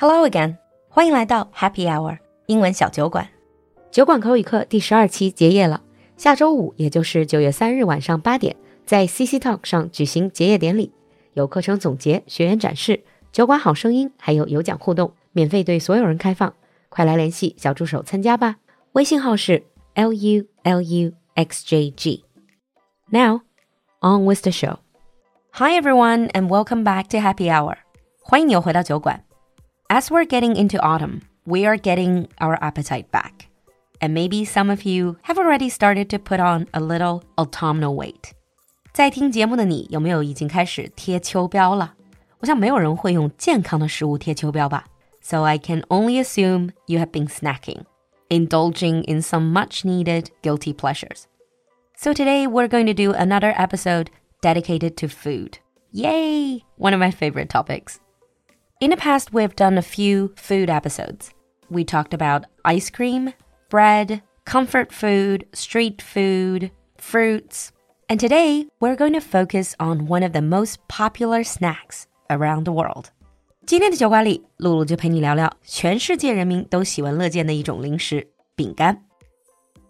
Hello again，欢迎来到 Happy Hour 英文小酒馆。酒馆口语课第十二期结业了，下周五，也就是九月三日晚上八点，在 CC Talk 上举行结业典礼，有课程总结、学员展示、酒馆好声音，还有有奖互动，免费对所有人开放。快来联系小助手参加吧，微信号是 l u l u x j g。Now on with the show. Hi everyone and welcome back to Happy Hour. 欢迎你又回到酒馆。As we're getting into autumn, we are getting our appetite back. And maybe some of you have already started to put on a little autumnal weight. 在听节目的你有没有已经开始贴秋膘了？我想没有人会用健康的食物贴秋膘吧。so I can only assume you have been snacking, indulging in some much needed guilty pleasures. So today we're going to do another episode dedicated to food. Yay! One of my favorite topics. In the past, we've done a few food episodes. We talked about ice cream, bread, comfort food, street food, fruits. And today, we're going to focus on one of the most popular snacks around the world. 今天的酒馆里，璐璐就陪你聊聊全世界人民都喜闻乐见的一种零食——饼干。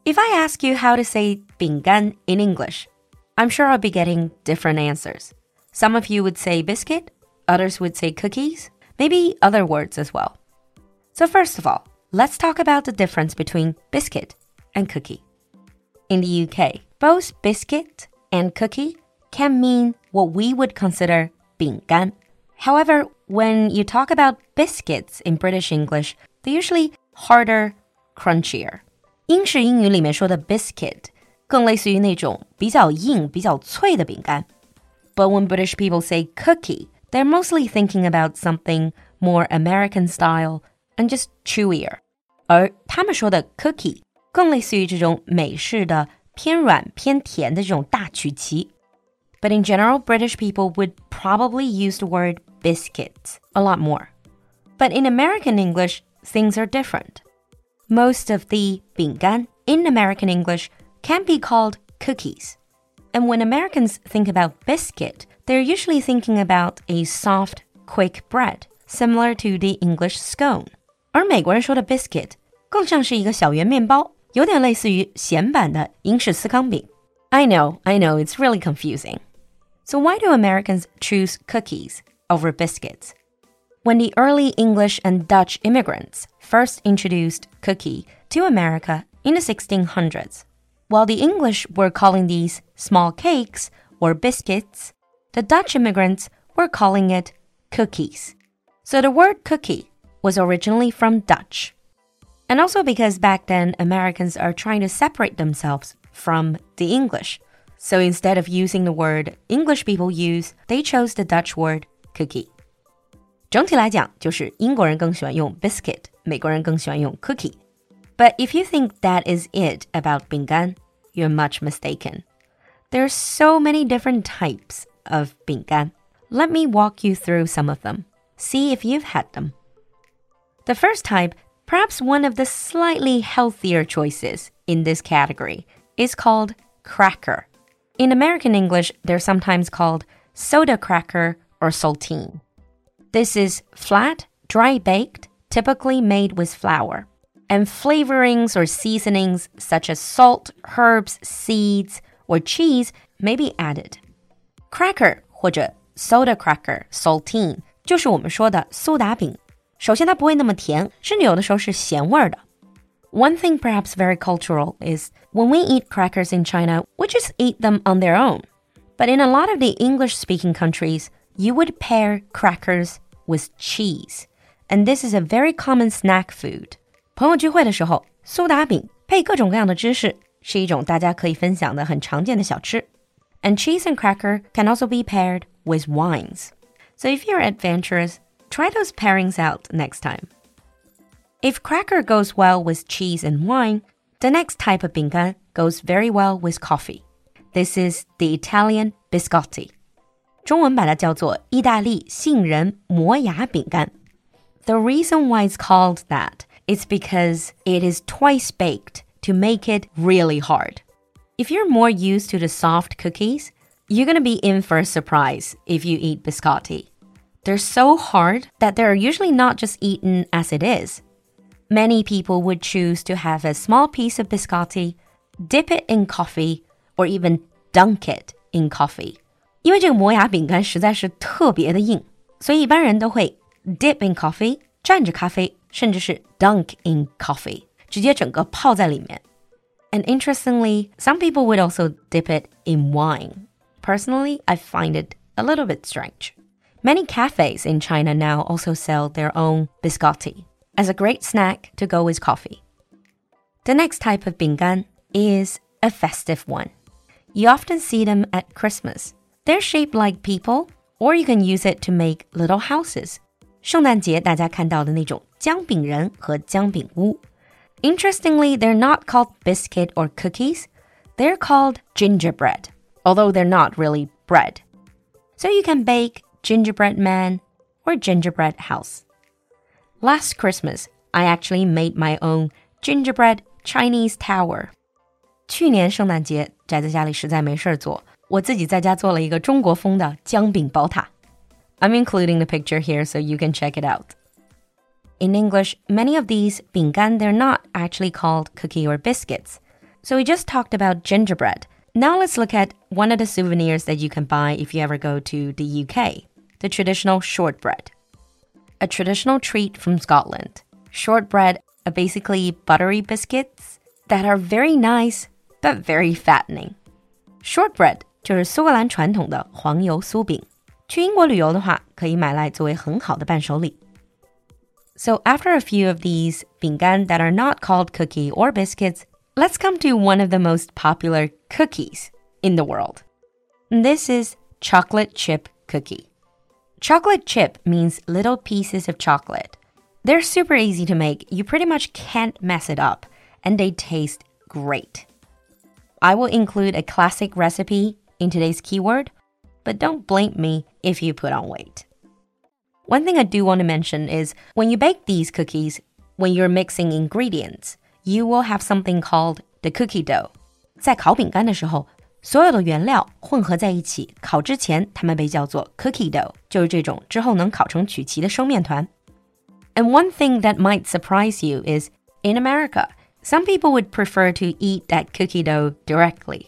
If I ask you how to say 饼干 in English, I'm sure I'll be getting different answers. Some of you would say biscuit, others would say cookies, maybe other words as well. So first of all, let's talk about the difference between biscuit and cookie. In the UK, both biscuit and cookie can mean what we would consider 饼干. However, when you talk about biscuits in British English, they're usually harder, crunchier. 英式英语里面说的 biscuit 更类似于那种比较硬、比较脆的饼干。But when British people say cookie, they're mostly thinking about something more American style and just chewier. 而他们说的 cookie 更类似于这种美式的偏软偏甜的这种大曲奇。But in general, British people would probably use the word biscuits a lot more. But in American English, things are different. Most of the 饼干 in American English can be called cookies. And when Americans think about biscuit, they're usually thinking about a soft, quick bread, similar to the English scone. 而美国人说的 biscuit 更像是一个小圆面包，有点类似于咸版的英式司康饼。I know, I know, it's really confusing. So why do Americans choose cookies over biscuits. When the early English and Dutch immigrants first introduced cookie to America in the 1600s, while the English were calling these small cakes or biscuits, the Dutch immigrants were calling it cookies. So the word cookie was originally from Dutch. And also because back then Americans are trying to separate themselves from the English. So instead of using the word English people use, they chose the Dutch word cookie。整体来讲，就是英国人更喜欢用 biscuit，美国人更喜欢用 cookie。But if you think that is it about 饼干, you're much mistaken. There's so many different types of 饼干. Let me walk you through some of them. See if you've had them. The first type, perhaps one of the slightly healthier choices in this category, is called cracker. In American English, they're sometimes called soda cracker or saltine. This is flat, dry baked, typically made with flour. And flavorings or seasonings such as salt, herbs, seeds, or cheese may be added Cracker 或者 soda cracker saltine 就是我们说的苏打饼。首先，它不会那么甜，甚至有的时候是咸味儿的。One thing perhaps very cultural is when we eat crackers in China, we just eat them on their own. But in a lot of the English speaking countries, you would pair crackers with cheese. And this is a very common snack food. 朋友聚会的时候，苏打饼配各种各样的芝士，是一种大家可以分享的很常见的小吃。 And cheese and cracker can also be paired with wines. So if you're adventurous, try those pairings out next time. If cracker goes well with cheese and wine, the next type of 饼干 goes very well with coffee. This is the Italian biscotti. 中文把它叫做意大利杏仁磨牙饼干。The reason why it's called that is because it is twice baked to make it really hard. If you're more used to the soft cookies, you're going to be in for a surprise if you eat biscotti. They're so hard that they're usually not just eaten as it is. Many people would choose to have a small piece of biscotti, dip it in coffee, or even dunk it in coffee. 因为这个磨牙饼干实在是特别的硬，所以一般人都会 dip in coffee，蘸着咖啡，甚至是 dunk in coffee，直接整个泡在里面。 And interestingly, some people would also dip it in wine. Personally, I find it a little bit strange. Many cafes in China now also sell their own biscotti as a great snack to go with coffee. The next type of 饼干 is a festive one. You often see them at Christmas. They're shaped like people, or you can use it to make little houses. 圣诞节大家看到的那种姜饼人和姜饼屋。 Interestingly, they're not called biscuit or cookies. They're called gingerbread, although they're not really bread. So you can bake gingerbread man or gingerbread house. Last Christmas, I actually made my own gingerbread Chinese tower. 去年圣诞节宅在家里实在没事做，我自己在家做了一个中国风的姜饼宝塔。I'm including the picture here so you can check it out. In English, many of these 饼干 they're not actually called cookie or biscuits. So we just talked about gingerbread. Now let's look at one of the souvenirs that you can buy if you ever go to the UK, the traditional shortbread. A traditional treat from Scotland. Shortbread are basically buttery biscuits that are very nice but very fattening. Shortbread 就是苏格兰传统的黄油酥饼。去英国旅游的话，可以买来作为很好的伴手礼。 So after a few of these 饼干 that are not called cookie or biscuits, let's come to one of the most popular cookies in the world. This is chocolate chip cookie. Chocolate chip means little pieces of chocolate. They're super easy to make. You pretty much can't mess it up, and they taste great. I will include a classic recipe in today's keyword, but don't blame me if you put on weight. One thing I do want to mention is when you bake these cookies, when you're mixing ingredients, you will have something called the cookie dough. 在烤饼干的时候，所有的原料混合在一起，烤之前它们被叫做 cookie dough，就是这种之后能烤成曲奇的生面团。And one thing that might surprise you is in America, some people would prefer to eat that cookie dough directly.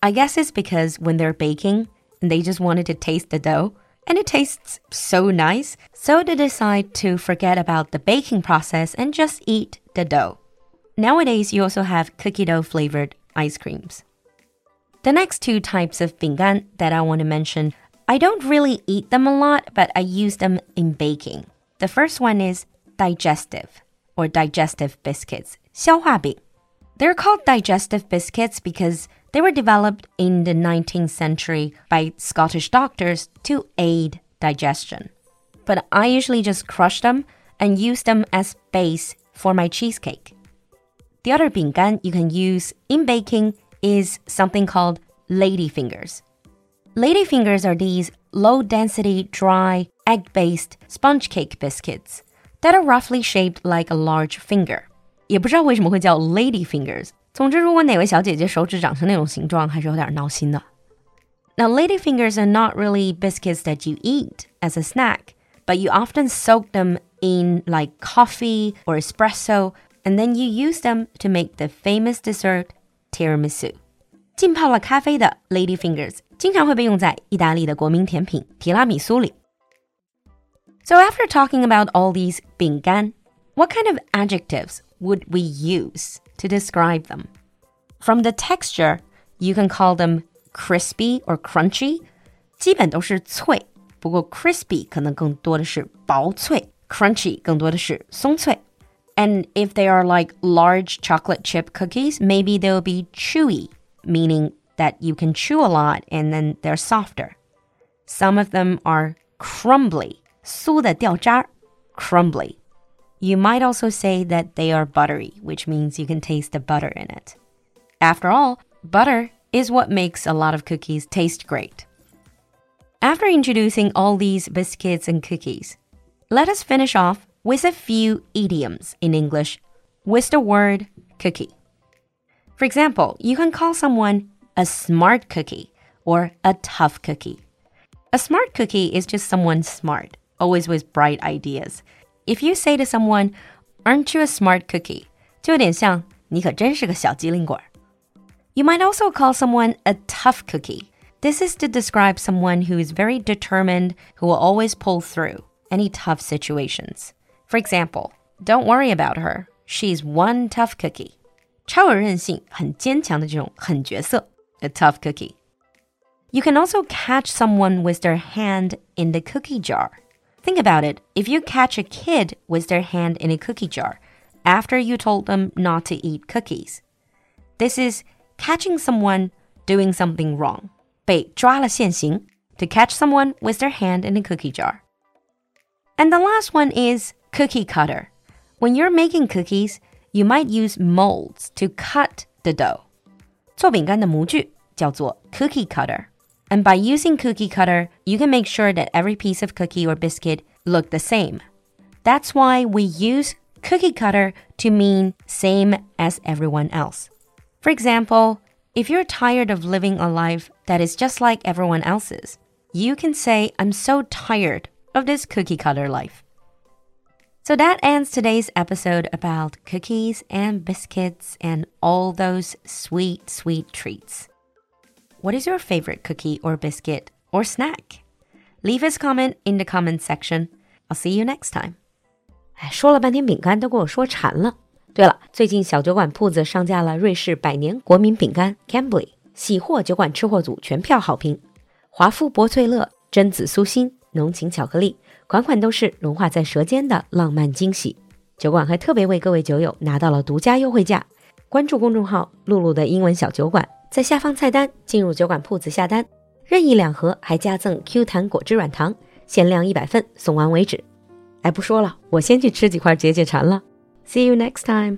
I guess it's because when they're baking, they just wanted to taste the dough and it tastes so nice, so they decide to forget about the baking process and just eat the dough. Nowadays, you also have cookie dough flavored ice creams. The next two types of 饼干 that I want to mention, I don't really eat them a lot, but I use them in baking. The first one is digestive or digestive biscuits, 消化饼. They're called digestive biscuits because they were developed in the 19th century by Scottish doctors to aid digestion. But I usually just crush them and use them as base for my cheesecake. The other 饼干 you can use in baking is something called lady fingers. Lady fingers are these low density, dry, egg based sponge cake biscuits that are roughly shaped like a large finger. 也不知道为什么会叫 lady fingers，总之，如果哪位小姐姐手指长成那种形状，还是有点闹心的。Now, ladyfingers are not really biscuits that you eat as a snack, but you often soak them in like coffee or espresso, and then you use them to make the famous dessert tiramisu. 浸泡了咖啡的 ladyfingers 经常会被用在意大利的国民甜品提拉米苏里。So after talking about all these 饼干, what kind of adjectives would we use to describe them? From the texture, you can call them crispy or crunchy. 基本都是脆，不过 crispy 可能更多的是薄脆，crunchy 更多的是松脆。And if they are like large chocolate chip cookies, maybe they'll be chewy, meaning that you can chew a lot and then they're softer. Some of them are crumbly, 酥的掉渣 crumbly. You might also say that they are buttery, which means you can taste the butter in it. After all, butter is what makes a lot of cookies taste great. After introducing all these biscuits and cookies, let us finish off with a few idioms in English with the word cookie. For example, you can call someone a smart cookie or a tough cookie. A smart cookie is just someone smart, always with bright ideas. If you say to someone, "Aren't you a smart cookie?" 就有点像你可真是个小机灵鬼。You might also call someone a tough cookie. This is to describe someone who is very determined, who will always pull through any tough situations. For example, don't worry about her. She's one tough cookie. 超有韧性、很坚强的这种狠角色，a tough cookie. You can also catch someone with their hand in the cookie jar. Think about it. If you catch a kid with their hand in a cookie jar after you told them not to eat cookies, this is catching someone doing something wrong. 被抓了现行 to catch someone with their hand in a cookie jar. And the last one is cookie cutter. When you're making cookies, you might use molds to cut the dough. 做饼干的模具叫做 cookie cutter. And by using cookie cutter, you can make sure that every piece of cookie or biscuit look the same. That's why we use cookie cutter to mean same as everyone else. For example, if you're tired of living a life that is just like everyone else's, you can say, I'm so tired of this cookie cutter life. So that ends today's episode about cookies and biscuits and all those sweet, sweet treats. What is your favorite cookie or biscuit or snack? Leave us comment in the comment section. I'll see you next time. 哎，说了半天饼干，都给我说馋了。对了，最近小酒馆铺子上架了瑞士百年国民饼干 Cambly，喜货酒馆吃货组全票好评。华夫薄脆乐、榛子酥心、浓情巧克力，款款都是融化在舌尖的浪漫惊喜。酒馆还特别为各位酒友拿到了独家优惠价。关注公众号“露露的英文小酒馆”，在下方菜单进入酒馆铺子下单，任意两盒还加赠 Q 弹果汁软糖，限量一百份，送完为止。哎，不说了，我先去吃几块解解馋了。See you next time.